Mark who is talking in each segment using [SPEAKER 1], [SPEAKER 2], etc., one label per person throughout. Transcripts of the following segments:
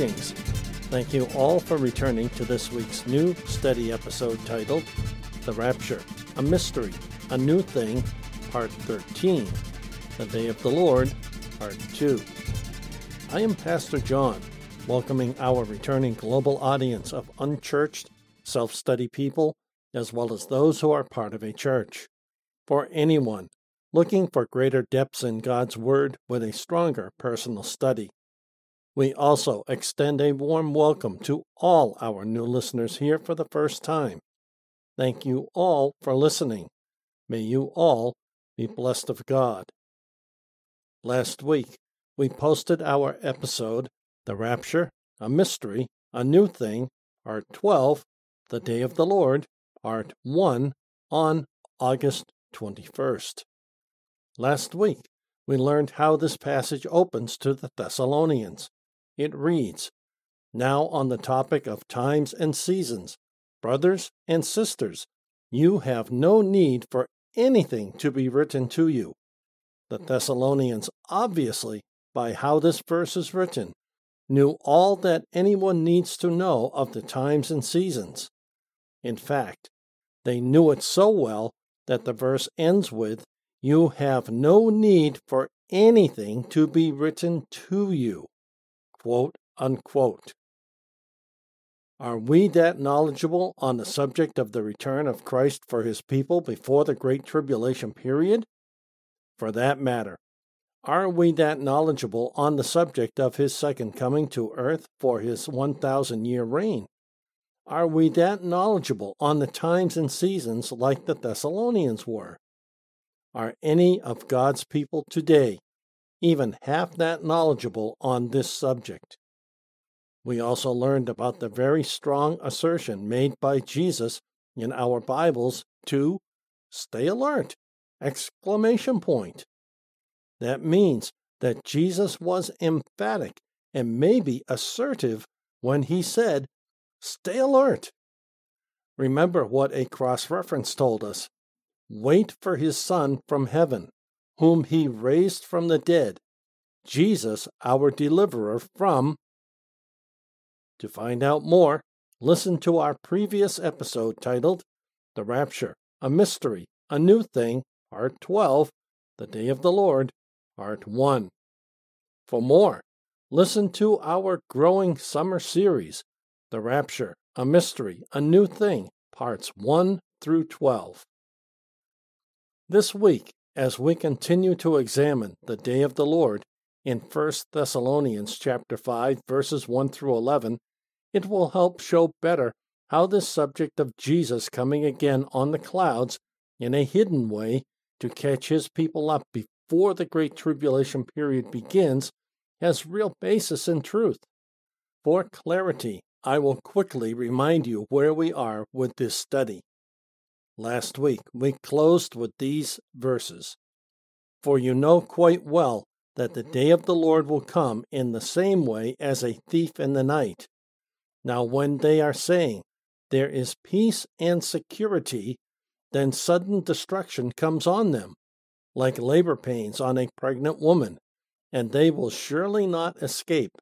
[SPEAKER 1] Greetings. Thank you all for returning to this week's new study episode titled The Rapture, a Mystery, a New Thing, Part 13, The Day of the Lord, Part 2. I am Pastor John, welcoming our returning global audience of unchurched, self study people, as well as those who are part of a church. For anyone looking for greater depths in God's Word with a stronger personal study. We also extend a warm welcome to all our new listeners here for the first time. Thank you all for listening. May you all be blessed of God. Last week, we posted our episode, The Rapture, a Mystery, a New Thing, Part 12, The Day of the Lord, Part 1, on August 21st. Last week, we learned how this passage opens to the Thessalonians. It reads Now, on the topic of times and seasons, brothers and sisters, you have no need for anything to be written to you. The Thessalonians, obviously, by how this verse is written, knew all that anyone needs to know of the times and seasons. In fact, they knew it so well that the verse ends with, You have no need for anything to be written to you quote unquote. Are we that knowledgeable on the subject of the return of Christ for his people before the Great Tribulation period? For that matter, are we that knowledgeable on the subject of his second coming to earth for his 1,000 year reign? Are we that knowledgeable on the times and seasons like the Thessalonians were? Are any of God's people today even half that knowledgeable on this subject. We also learned about the very strong assertion made by Jesus in our Bibles to stay alert! Exclamation point. That means that Jesus was emphatic and maybe assertive when he said, Stay alert! Remember what a cross reference told us. Wait for his Son from heaven whom he raised from the dead, Jesus, our deliverer from. To find out more, listen to our previous episode titled The Rapture, a Mystery, a New Thing, Part 12, The Day of the Lord, Part 1. For more, listen to our growing summer series, The Rapture, a Mystery, a New Thing, Parts 1 through 12. This week, as we continue to examine the day of the Lord in 1 Thessalonians chapter 5 verses 1 through 11, it will help show better how this subject of Jesus coming again on the clouds in a hidden way to catch his people up before the great tribulation period begins has real basis in truth. For clarity, I will quickly remind you where we are with this study last week, we closed with these verses For you know quite well that the mm-hmm. day of the Lord will come in the same way as a thief in the night. Now, when they are saying, There is peace and security, then sudden destruction comes on them, like labor pains on a pregnant woman, and they will surely not escape.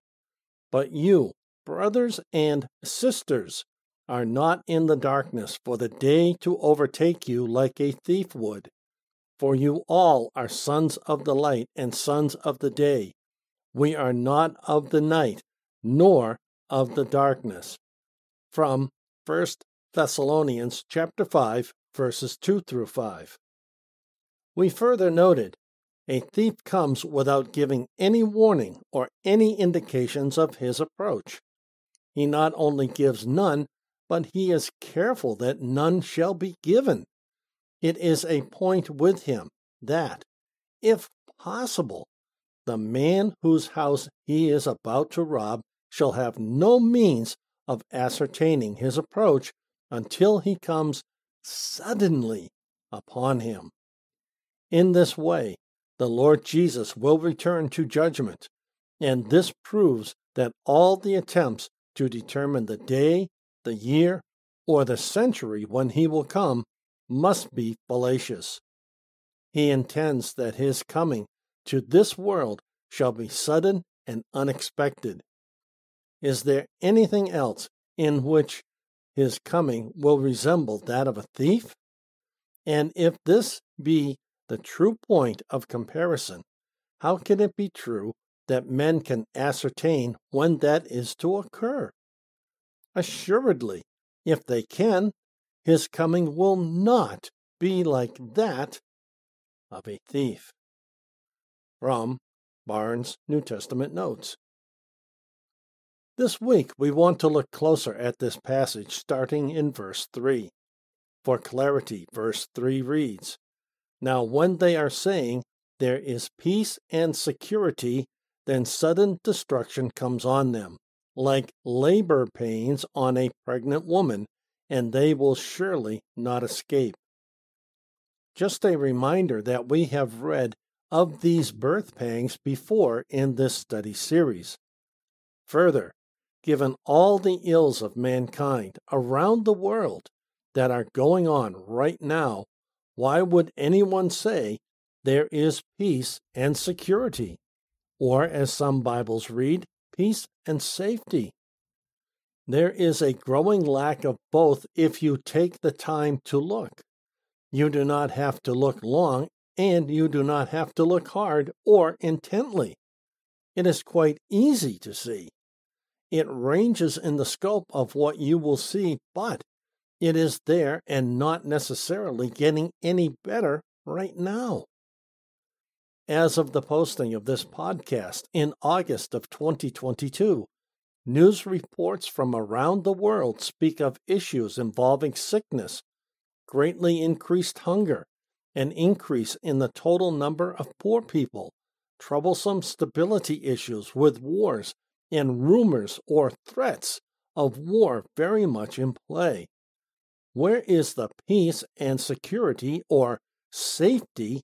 [SPEAKER 1] But you, brothers and sisters, are not in the darkness for the day to overtake you like a thief would. For you all are sons of the light and sons of the day. We are not of the night, nor of the darkness. From 1 Thessalonians chapter 5 verses 2 through 5. We further noted a thief comes without giving any warning or any indications of his approach. He not only gives none, but he is careful that none shall be given. It is a point with him that, if possible, the man whose house he is about to rob shall have no means of ascertaining his approach until he comes suddenly upon him. In this way, the Lord Jesus will return to judgment, and this proves that all the attempts to determine the day the year, or the century when he will come must be fallacious. He intends that his coming to this world shall be sudden and unexpected. Is there anything else in which his coming will resemble that of a thief? And if this be the true point of comparison, how can it be true that men can ascertain when that is to occur? Assuredly, if they can, his coming will not be like that of a thief. From Barnes' New Testament Notes. This week, we want to look closer at this passage starting in verse 3. For clarity, verse 3 reads Now, when they are saying, There is peace and security, then sudden destruction comes on them, like labor pains on a pregnant woman, and they will surely not escape. Just a reminder that we have read of these birth pangs before in this study series. Further, given all the ills of mankind around the world that are going on right now, why would anyone say there is peace and security? Or, as some Bibles read, peace and safety. There is a growing lack of both if you take the time to look. You do not have to look long, and you do not have to look hard or intently. It is quite easy to see. It ranges in the scope of what you will see, but it is there and not necessarily getting any better right now. As of the posting of this podcast in August of 2022, news reports from around the world speak of issues involving sickness, greatly increased hunger, an increase in the total number of poor people, troublesome stability issues with wars and rumors or threats of war very much in play. Where is the peace and security or safety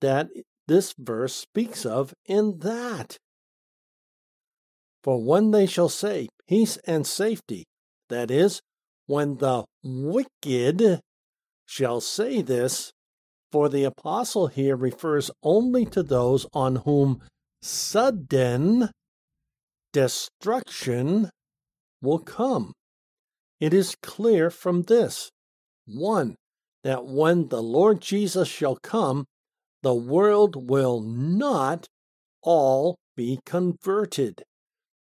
[SPEAKER 1] that this verse speaks of in that? For when they shall say peace and safety, that is, when the wicked shall say this, for the apostle here refers only to those on whom sudden destruction will come. It is clear from this 1. That when the Lord Jesus shall come, the world will not all be converted.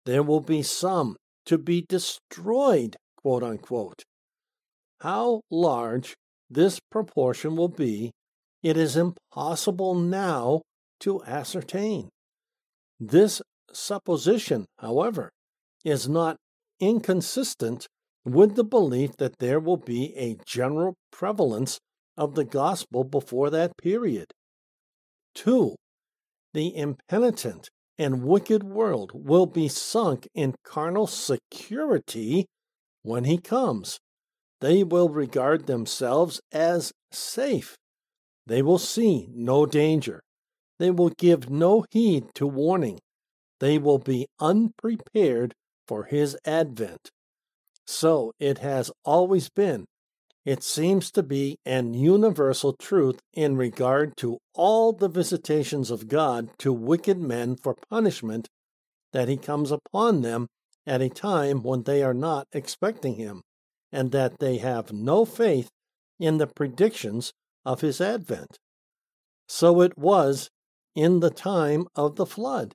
[SPEAKER 1] There will be some to be destroyed, quote unquote. How large this proportion will be, it is impossible now to ascertain. This supposition, however, is not inconsistent with the belief that there will be a general prevalence of the gospel before that period. 2. The impenitent and wicked world will be sunk in carnal security when he comes. They will regard themselves as safe. They will see no danger. They will give no heed to warning they will be unprepared for his advent. So it has always been. It seems to be an universal truth in regard to all the visitations of God to wicked men for punishment that he comes upon them at a time when they are not expecting him, and that they have no faith in the predictions of his advent. So it was in the time of the flood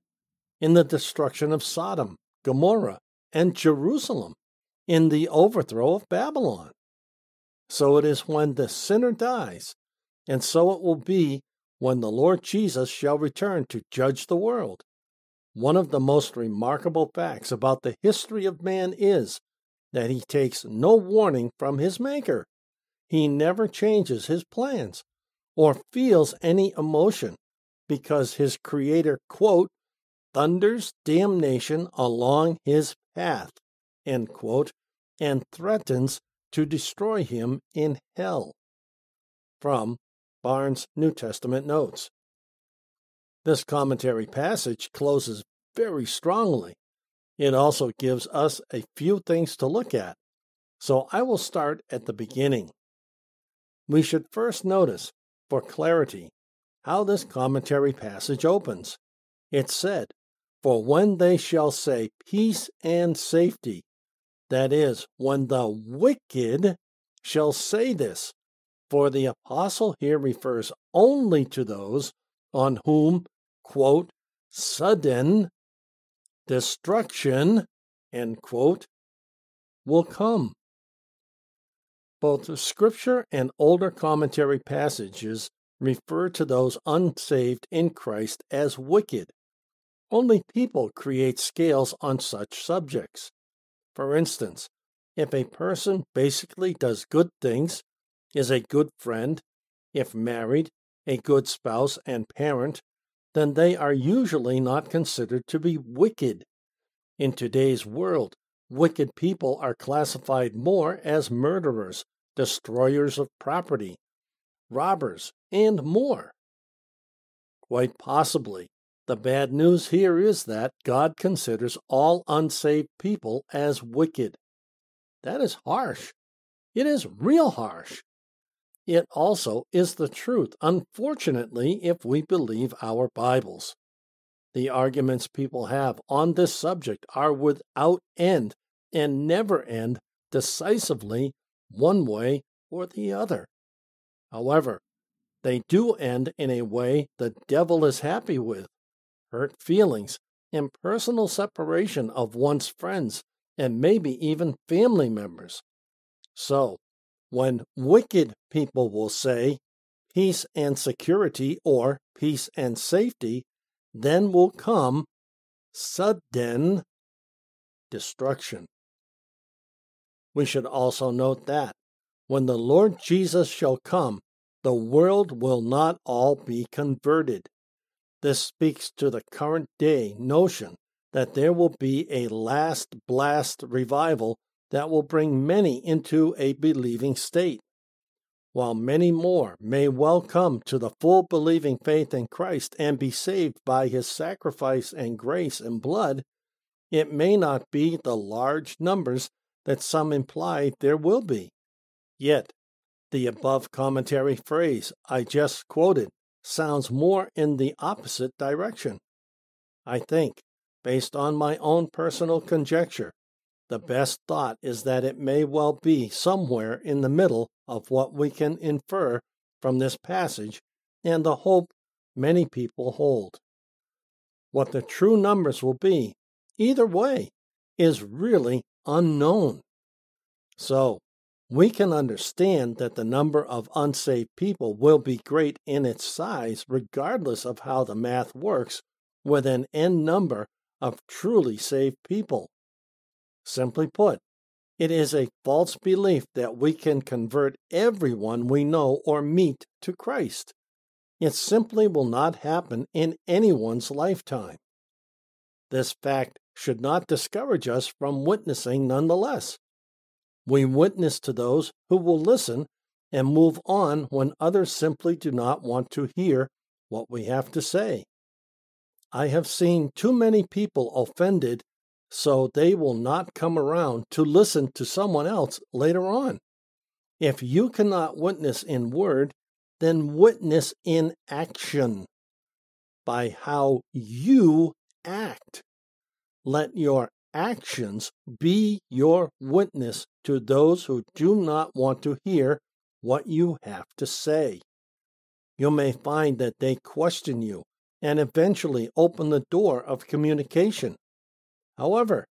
[SPEAKER 1] in the destruction of Sodom, Gomorrah, and Jerusalem, in the overthrow of Babylon. So it is when the sinner dies, and so it will be when the Lord Jesus shall return to judge the world. One of the most remarkable facts about the history of man is that he takes no warning from his Maker. He never changes his plans or feels any emotion because his Creator, quote, thunders damnation along his path, quote, and threatens to destroy him in hell. From Barnes' New Testament Notes. This commentary passage closes very strongly. It also gives us a few things to look at, so I will start at the beginning. We should first notice, for clarity, how this commentary passage opens. It said, For when they shall say peace and safety, that is, when the wicked shall say this, for the apostle here refers only to those on whom, quote, sudden destruction, end quote, will come. Both scripture and older commentary passages refer to those unsaved in Christ as wicked. Only people create scales on such subjects. For instance, if a person basically does good things, is a good friend, if married, a good spouse and parent, then they are usually not considered to be wicked. In today's world, wicked people are classified more as murderers, destroyers of property, robbers, and more. Quite possibly, the bad news here is that God considers all unsaved people as wicked. That is harsh. It is real harsh. It also is the truth, unfortunately, if we believe our Bibles. The arguments people have on this subject are without end and never end decisively one way or the other. However, they do end in a way the devil is happy with hurt feelings and personal separation of one's friends and maybe even family members. So, when wicked people will say peace and security or peace and safety, then will come sudden destruction. We should also note that when the Lord Jesus shall come, the world will not all be converted. This speaks to the current day notion that there will be a last blast revival that will bring many into a believing state. While many more may well come to the full believing faith in Christ and be saved by his sacrifice and grace and blood, it may not be the large numbers that some imply there will be. Yet, the above commentary phrase I just quoted sounds more in the opposite direction. I think, based on my own personal conjecture, the best thought is that it may well be somewhere in the middle of what we can infer from this passage and the hope many people hold. What the true numbers will be, either way, is really unknown. So, we can understand that the number of unsaved people will be great in its size, regardless of how the math works, with an n number of truly saved people. Simply put, it is a false belief that we can convert everyone we know or meet to Christ. It simply will not happen in anyone's lifetime. This fact should not discourage us from witnessing nonetheless. We witness to those who will listen and move on when others simply do not want to hear what we have to say. I have seen too many people offended so they will not come around to listen to someone else later on. If you cannot witness in word, then witness in action by how you act. Let your actions be your witness to those who do not want to hear what you have to say. You may find that they question you and eventually open the door of communication. However,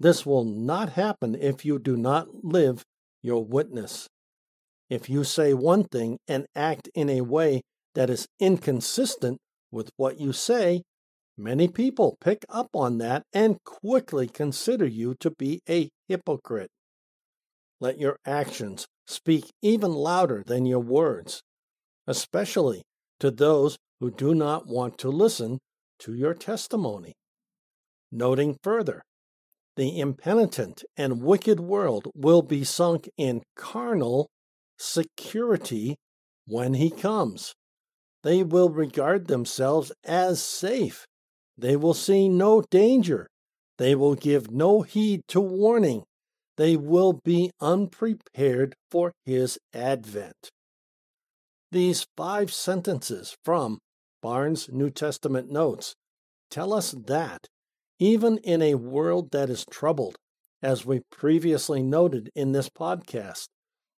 [SPEAKER 1] this will not happen if you do not live your witness. If you say one thing and act in a way that is inconsistent with what you say, many people pick up on that and quickly consider you to be a hypocrite. Let your actions speak even louder than your words, especially to those who do not want to listen to your testimony. Noting further, the impenitent and wicked world will be sunk in carnal security when he comes. They will regard themselves as safe. They will see no danger. They will give no heed to warning. They will be unprepared for his advent. These five sentences from Barnes' New Testament Notes tell us that even in a world that is troubled, as we previously noted in this podcast,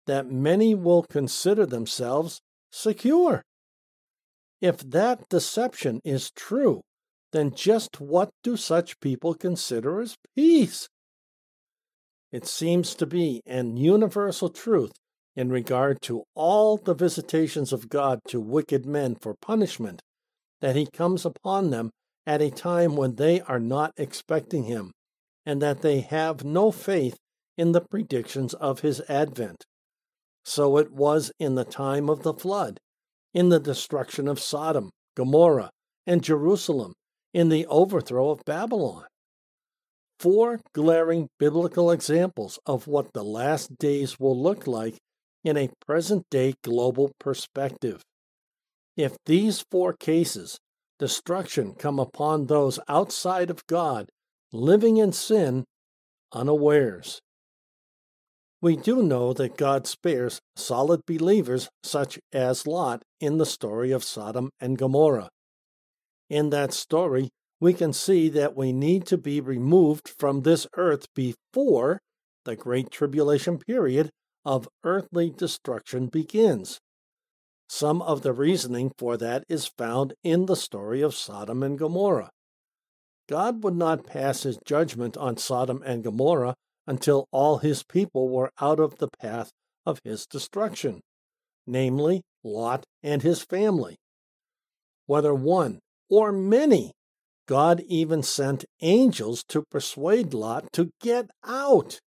[SPEAKER 1] that many will consider themselves secure. If that deception is true, then just what do such people consider as peace? It seems to be an universal truth in regard to all the visitations of God to wicked men for punishment that he comes upon them at a time when they are not expecting him, and that they have no faith in the predictions of his advent. So it was in the time of the flood, in the destruction of Sodom, Gomorrah, and Jerusalem, in the overthrow of Babylon. Four glaring biblical examples of what the last days will look like in a present day global perspective. If these four cases, destruction come upon those outside of God, living in sin, unawares. We do know that God spares solid believers such as Lot in the story of Sodom and Gomorrah. In that story, we can see that we need to be removed from this earth before the Great Tribulation period of earthly destruction begins. Some of the reasoning for that is found in the story of Sodom and Gomorrah. God would not pass his judgment on Sodom and Gomorrah until all his people were out of the path of his destruction, namely Lot and his family. Whether one or many, God even sent angels to persuade Lot to get out.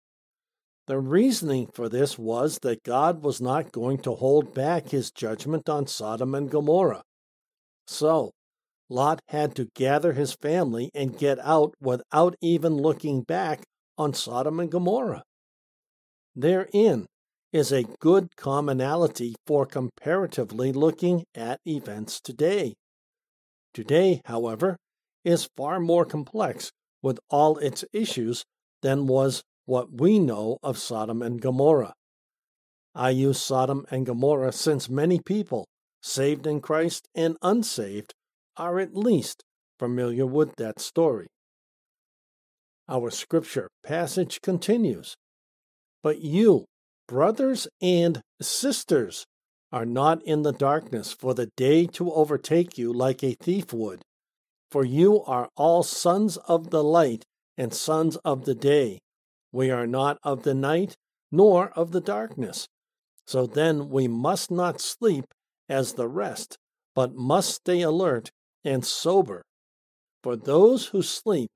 [SPEAKER 1] The reasoning for this was that God was not going to hold back his judgment on Sodom and Gomorrah. So, Lot had to gather his family and get out without even looking back on Sodom and Gomorrah. Therein is a good commonality for comparatively looking at events today. Today, however, is far more complex with all its issues than was what we know of Sodom and Gomorrah. I use Sodom and Gomorrah since many people, saved in Christ and unsaved, are at least familiar with that story. Our scripture passage continues But you, brothers and sisters, are not in the darkness for the day to overtake you like a thief would. For you are all sons of the light and sons of the day. We are not of the night, nor of the darkness. So then we must not sleep as the rest, but must stay alert and sober. For those who sleep,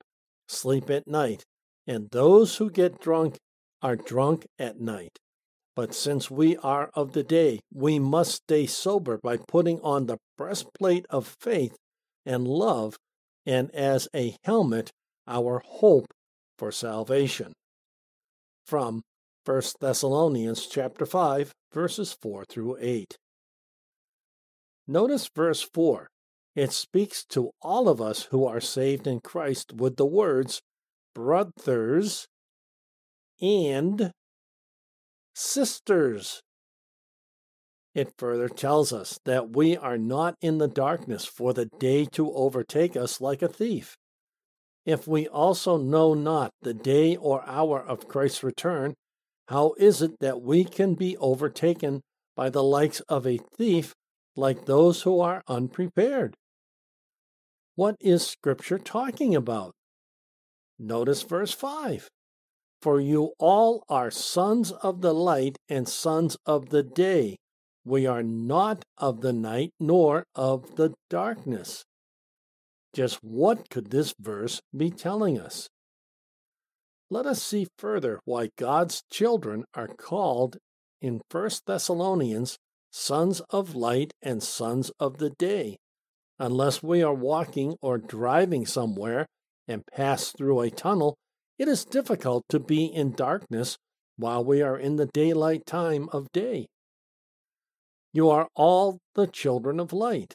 [SPEAKER 1] sleep at night, and those who get drunk are drunk at night. But since we are of the day, we must stay sober by putting on the breastplate of faith and love, and as a helmet, our hope for salvation from 1 Thessalonians chapter 5 verses 4 through 8. Notice verse 4. It speaks to all of us who are saved in Christ with the words brothers and sisters. It further tells us that we are not in the darkness for the day to overtake us like a thief. If we also know not the day or hour of Christ's return, how is it that we can be overtaken by the likes of a thief like those who are unprepared? What is Scripture talking about? Notice verse 5 For you all are sons of the light and sons of the day. We are not of the night nor of the darkness. Just what could this verse be telling us? Let us see further why God's children are called in 1 Thessalonians sons of light and sons of the day, unless we are walking or driving somewhere and pass through a tunnel, it is difficult to be in darkness while we are in the daylight time of day. You are all the children of light.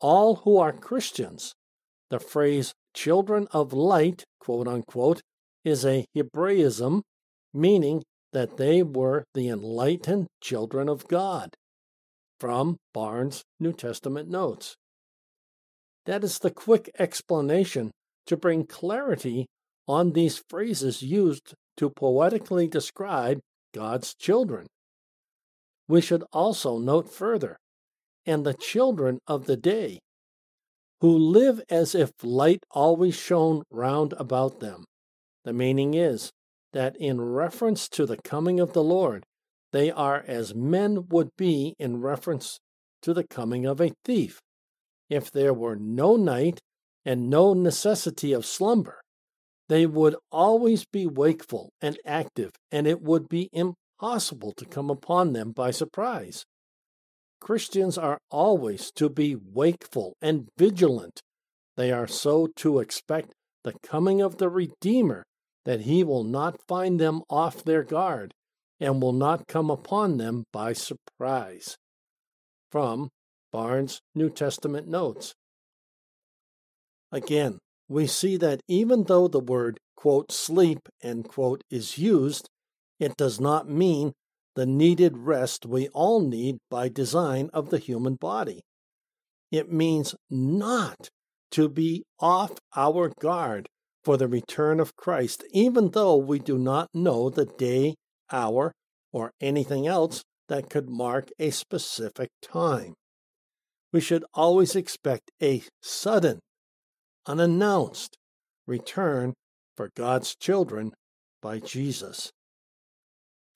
[SPEAKER 1] All who are Christians the phrase children of light, quote unquote, is a Hebraism meaning that they were the enlightened children of God. From Barnes' New Testament Notes. That is the quick explanation to bring clarity on these phrases used to poetically describe God's children. We should also note further, and the children of the day, who live as if light always shone round about them. The meaning is that in reference to the coming of the Lord, they are as men would be in reference to the coming of a thief. If there were no night and no necessity of slumber, they would always be wakeful and active, and it would be impossible to come upon them by surprise. Christians are always to be wakeful and vigilant. They are so to expect the coming of the Redeemer that he will not find them off their guard and will not come upon them by surprise. From Barnes' New Testament Notes. Again, we see that even though the word, quote, sleep, end quote, is used, it does not mean the needed rest we all need by design of the human body. It means not to be off our guard for the return of Christ, even though we do not know the day, hour, or anything else that could mark a specific time. We should always expect a sudden unannounced return for God's children by Jesus.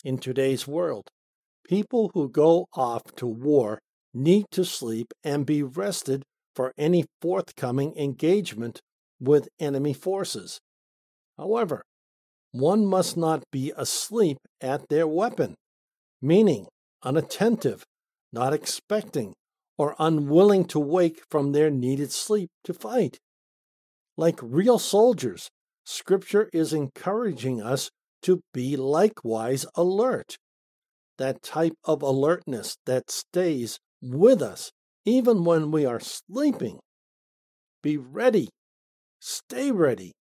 [SPEAKER 1] In today's world, people who go off to war need to sleep and be rested for any forthcoming engagement with enemy forces. However, one must not be asleep at their weapon, meaning unattentive, not expecting, or unwilling to wake from their needed sleep to fight. Like real soldiers, Scripture is encouraging us to be likewise alert. That type of alertness that stays with us even when we are sleeping. Be ready. Stay ready.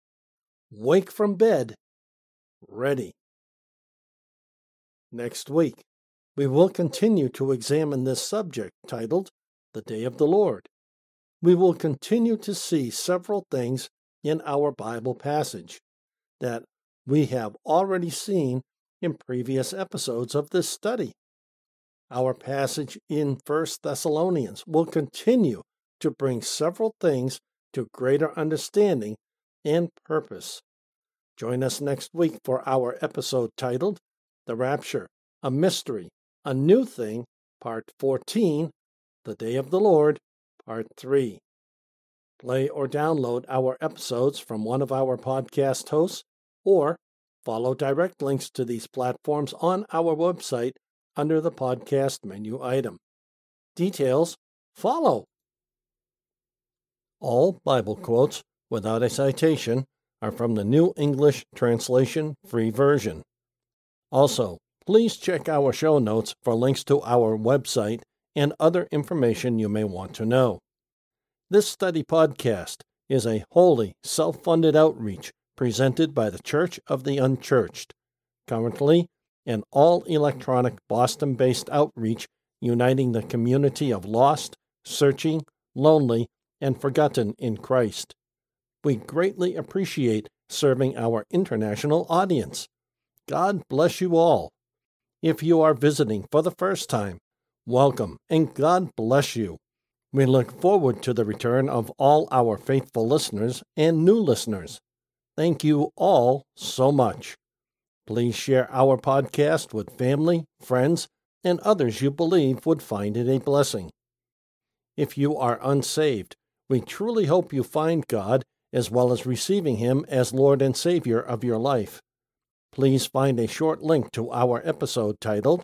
[SPEAKER 1] Wake from bed. Ready. Next week, we will continue to examine this subject titled The Day of the Lord we will continue to see several things in our Bible passage that we have already seen in previous episodes of this study. Our passage in 1 Thessalonians will continue to bring several things to greater understanding and purpose. Join us next week for our episode titled The Rapture, a Mystery, a New Thing, Part 14, The Day of the Lord, Part 3. Play or download our episodes from one of our podcast hosts, or follow direct links to these platforms on our website under the podcast menu item. Details follow. All Bible quotes without a citation are from the New English Translation Free Version. Also, please check our show notes for links to our website and other information you may want to know. This study podcast is a wholly self funded outreach presented by the Church of the Unchurched, currently an all electronic Boston based outreach uniting the community of lost, searching, lonely, and forgotten in Christ. We greatly appreciate serving our international audience. God bless you all. If you are visiting for the first time, welcome and God bless you. We look forward to the return of all our faithful listeners and new listeners. Thank you all so much. Please share our podcast with family, friends, and others you believe would find it a blessing. If you are unsaved, we truly hope you find God as well as receiving Him as Lord and Savior of your life. Please find a short link to our episode titled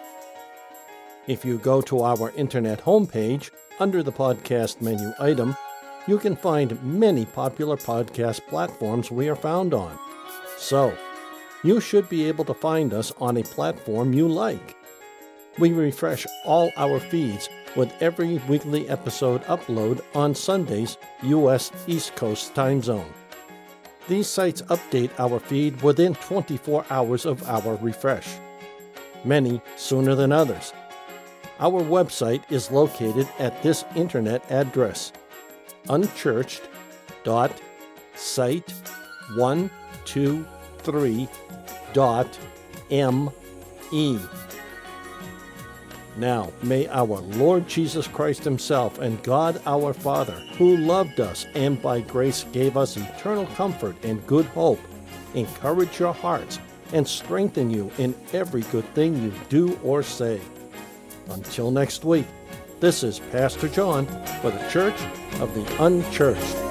[SPEAKER 1] If you go to our internet homepage, under the podcast menu item, you can find many popular podcast platforms we are found on. So, you should be able to find us on a platform you like. We refresh all our feeds with every weekly episode upload on Sundays, U.S. East Coast time zone. These sites update our feed within 24 hours of our refresh, many sooner than others. Our website is located at this internet address unchurched.site123.me. Now, may our Lord Jesus Christ Himself and God our Father, who loved us and by grace gave us eternal comfort and good hope, encourage your hearts and strengthen you in every good thing you do or say. Until next week, this is Pastor John for the Church of the Unchurched.